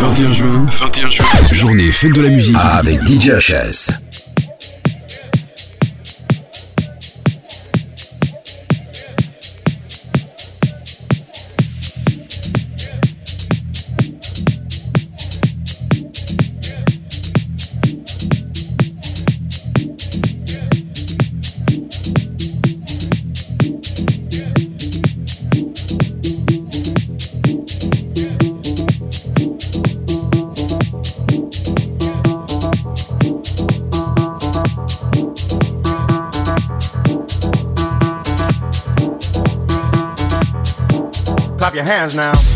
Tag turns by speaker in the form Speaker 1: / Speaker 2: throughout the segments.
Speaker 1: 21 juin, 21 juin, journée fête de la musique avec DJ HS.
Speaker 2: Hands now.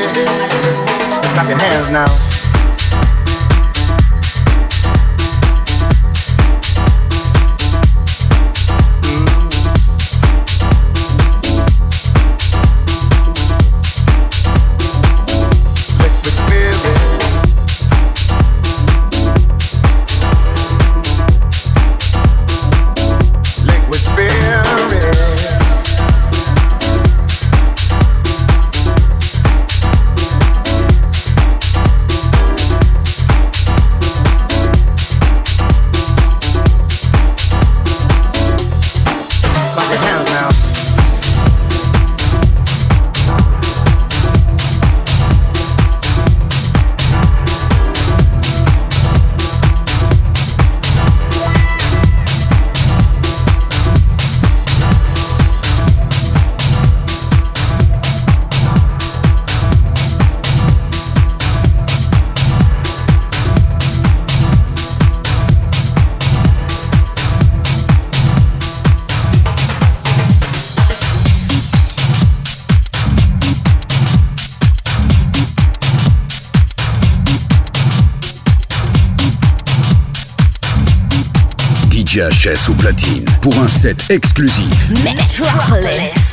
Speaker 2: Clap your hands now.
Speaker 1: Set exclusif.
Speaker 3: Metropolis.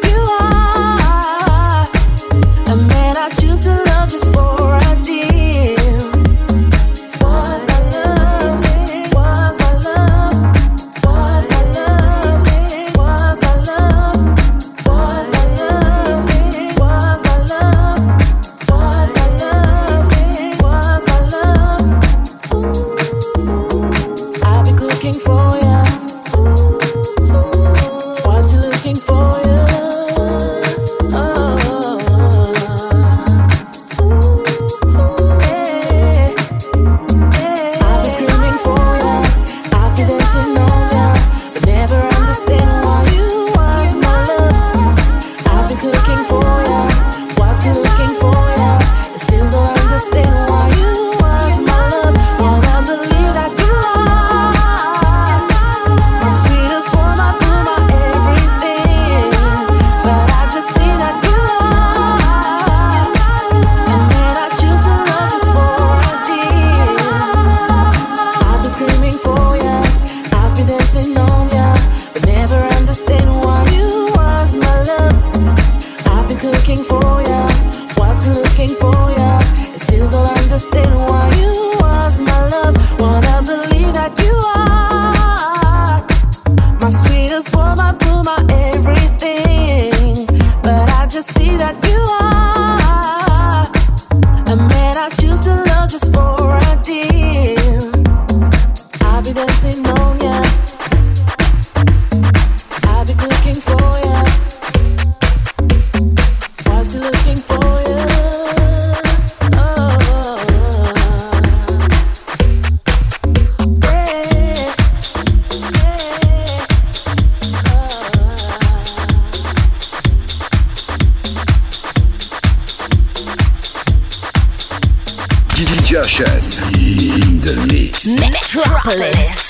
Speaker 4: You
Speaker 5: Metropolis.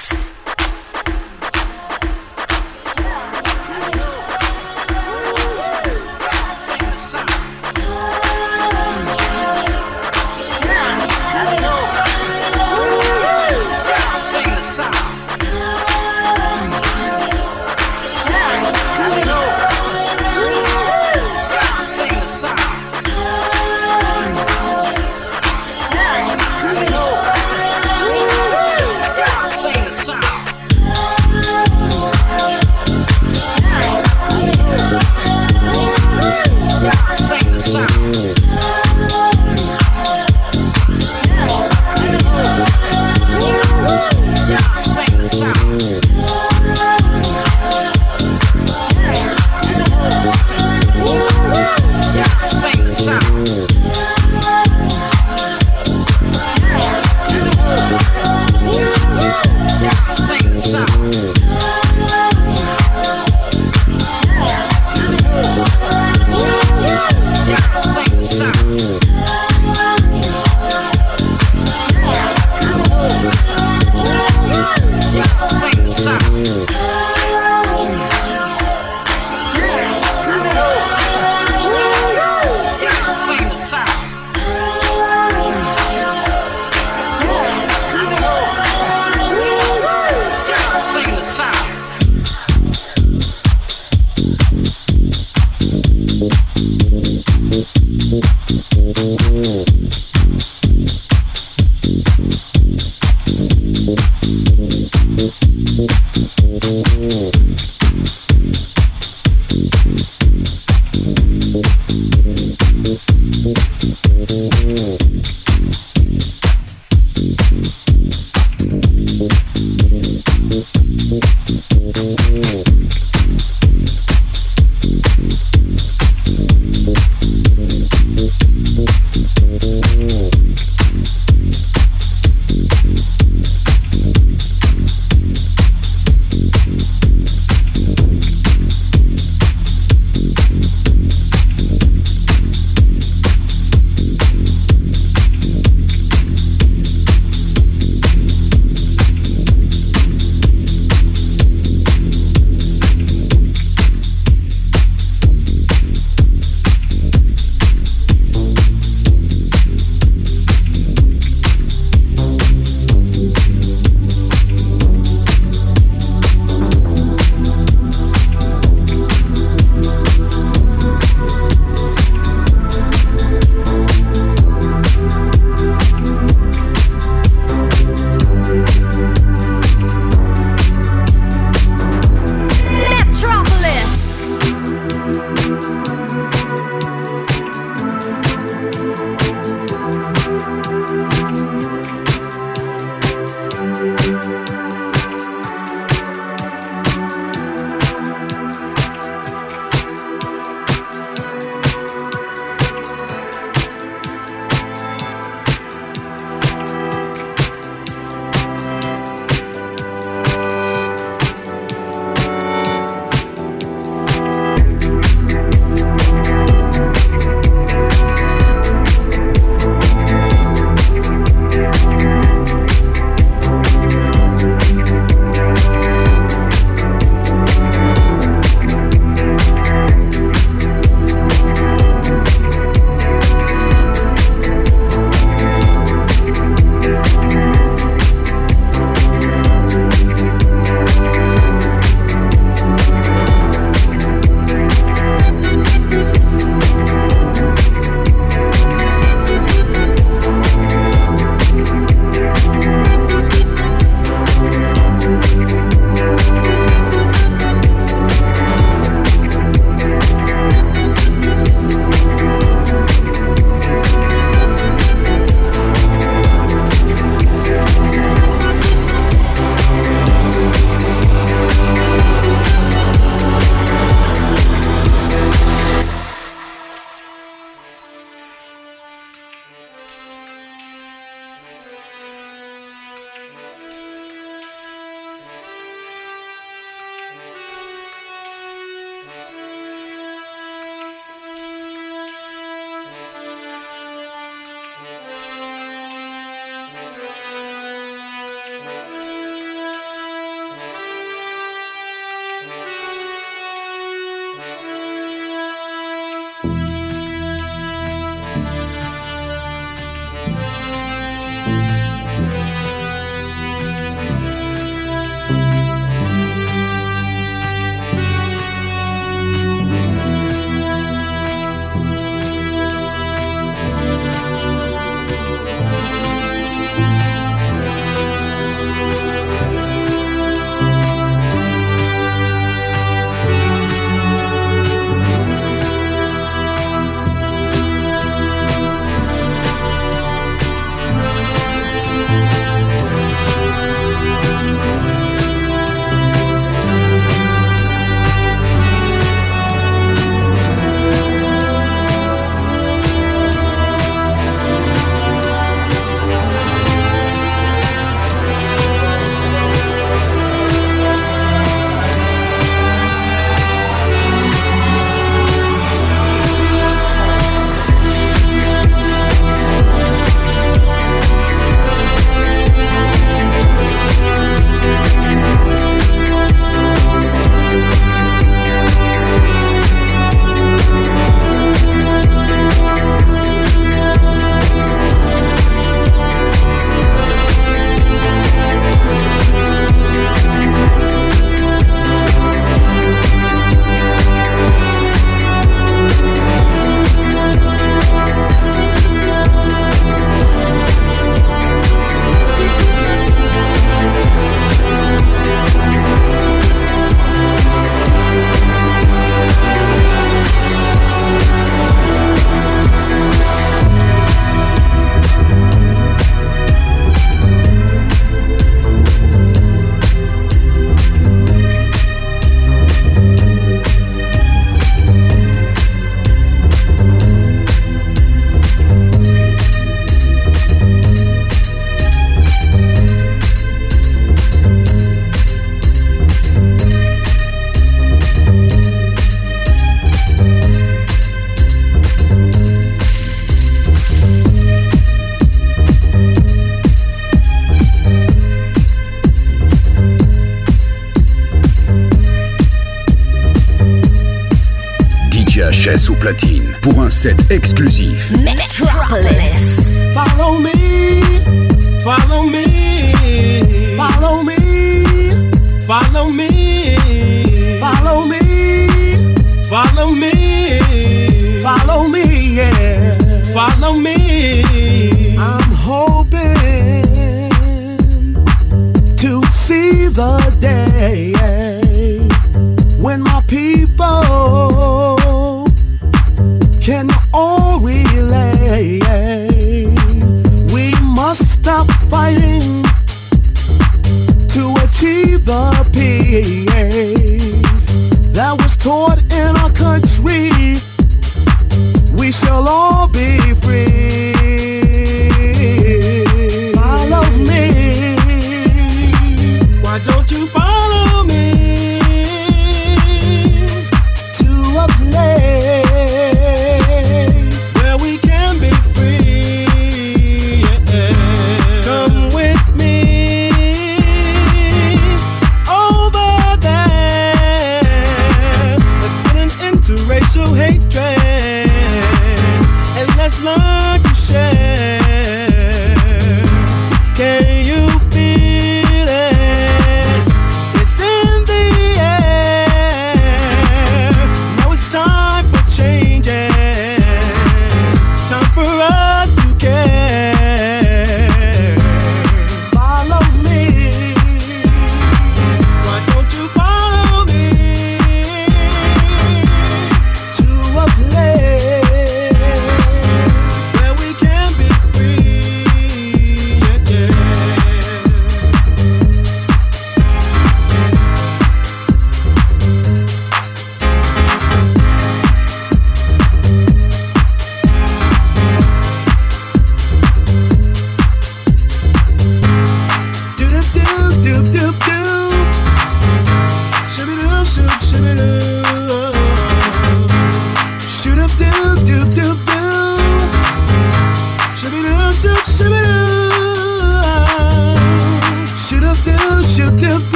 Speaker 6: Set exclusif.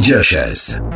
Speaker 6: DJ HS.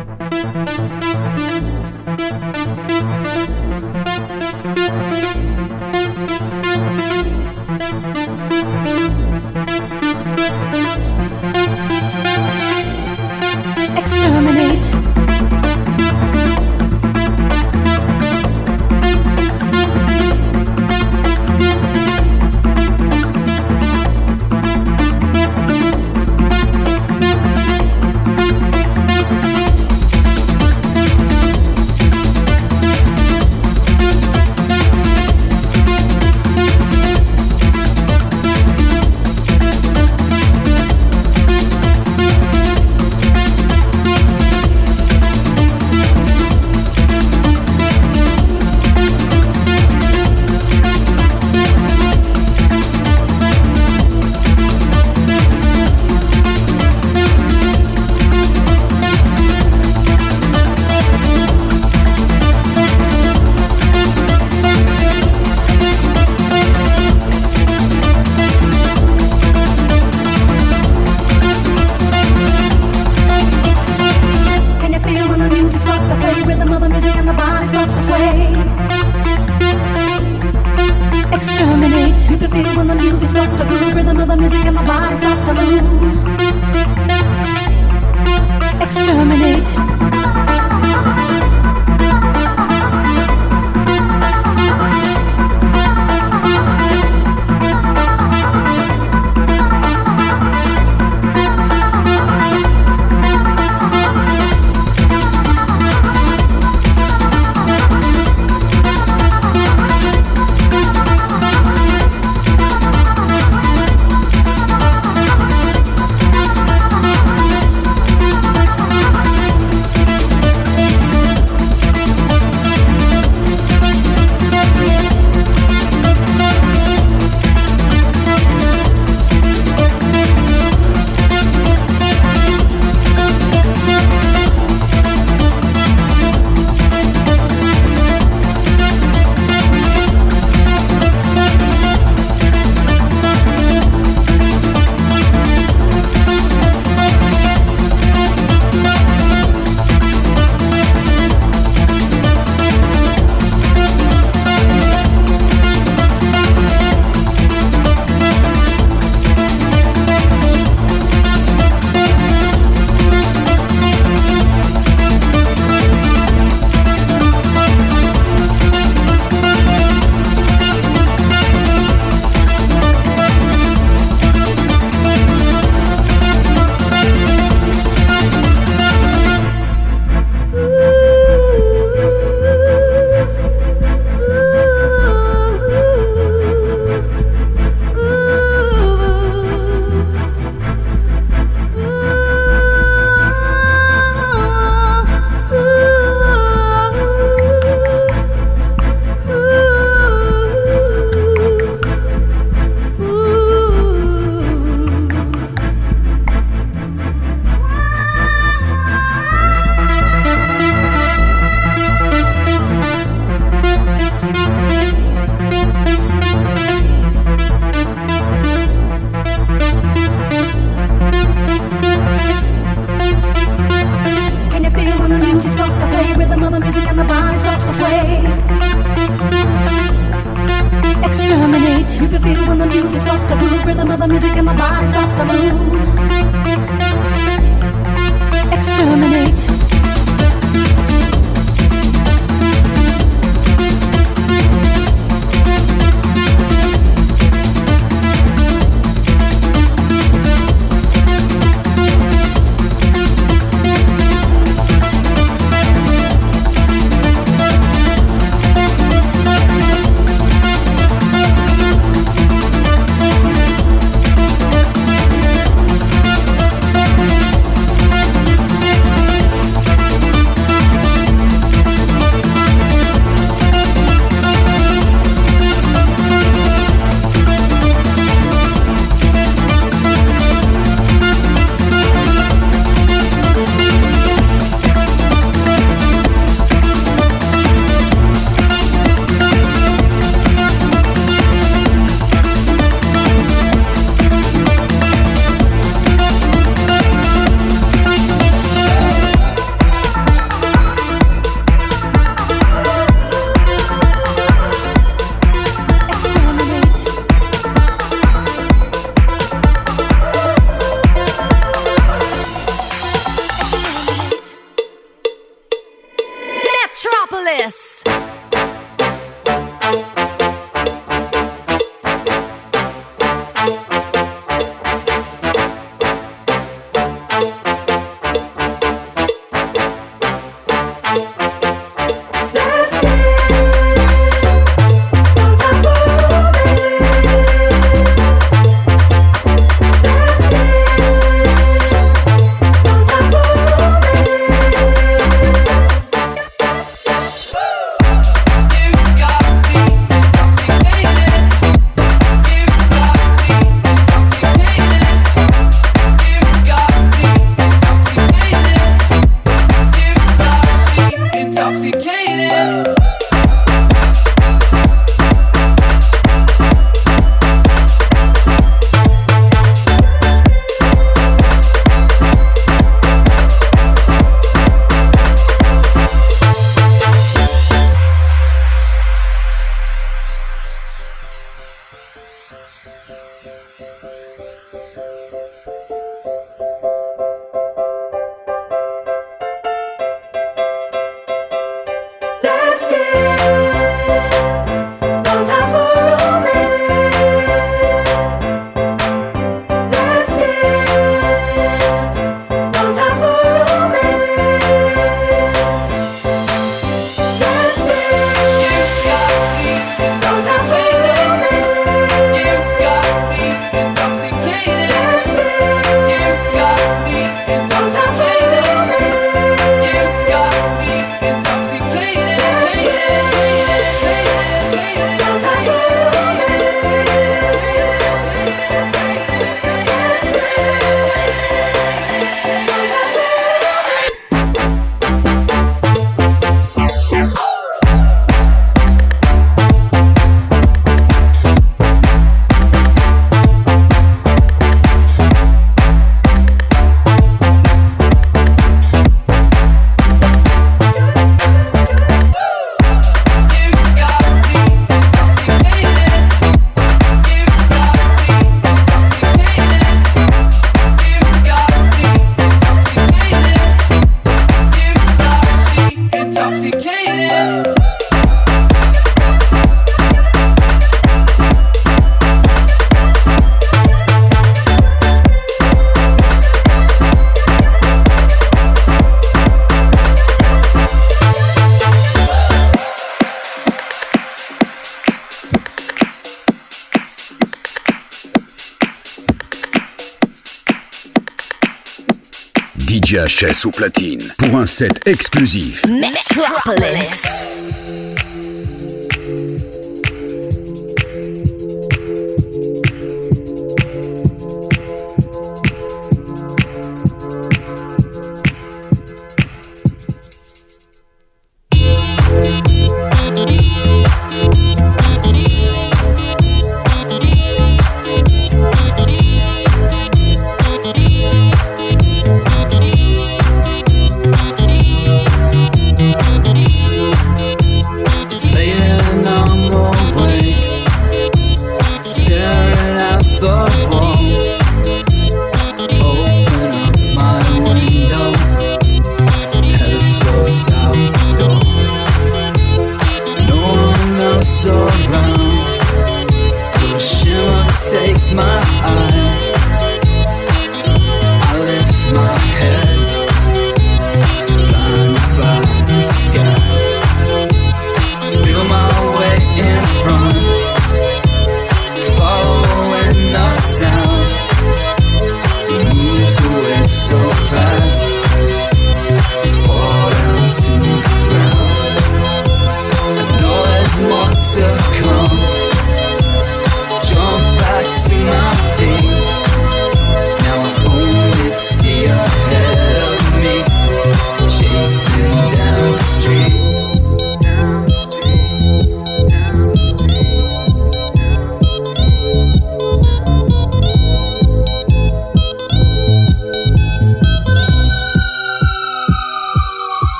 Speaker 1: VHS au platine pour un set exclusif.
Speaker 5: Metropolis.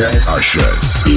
Speaker 7: Ashes. In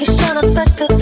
Speaker 4: you, but now I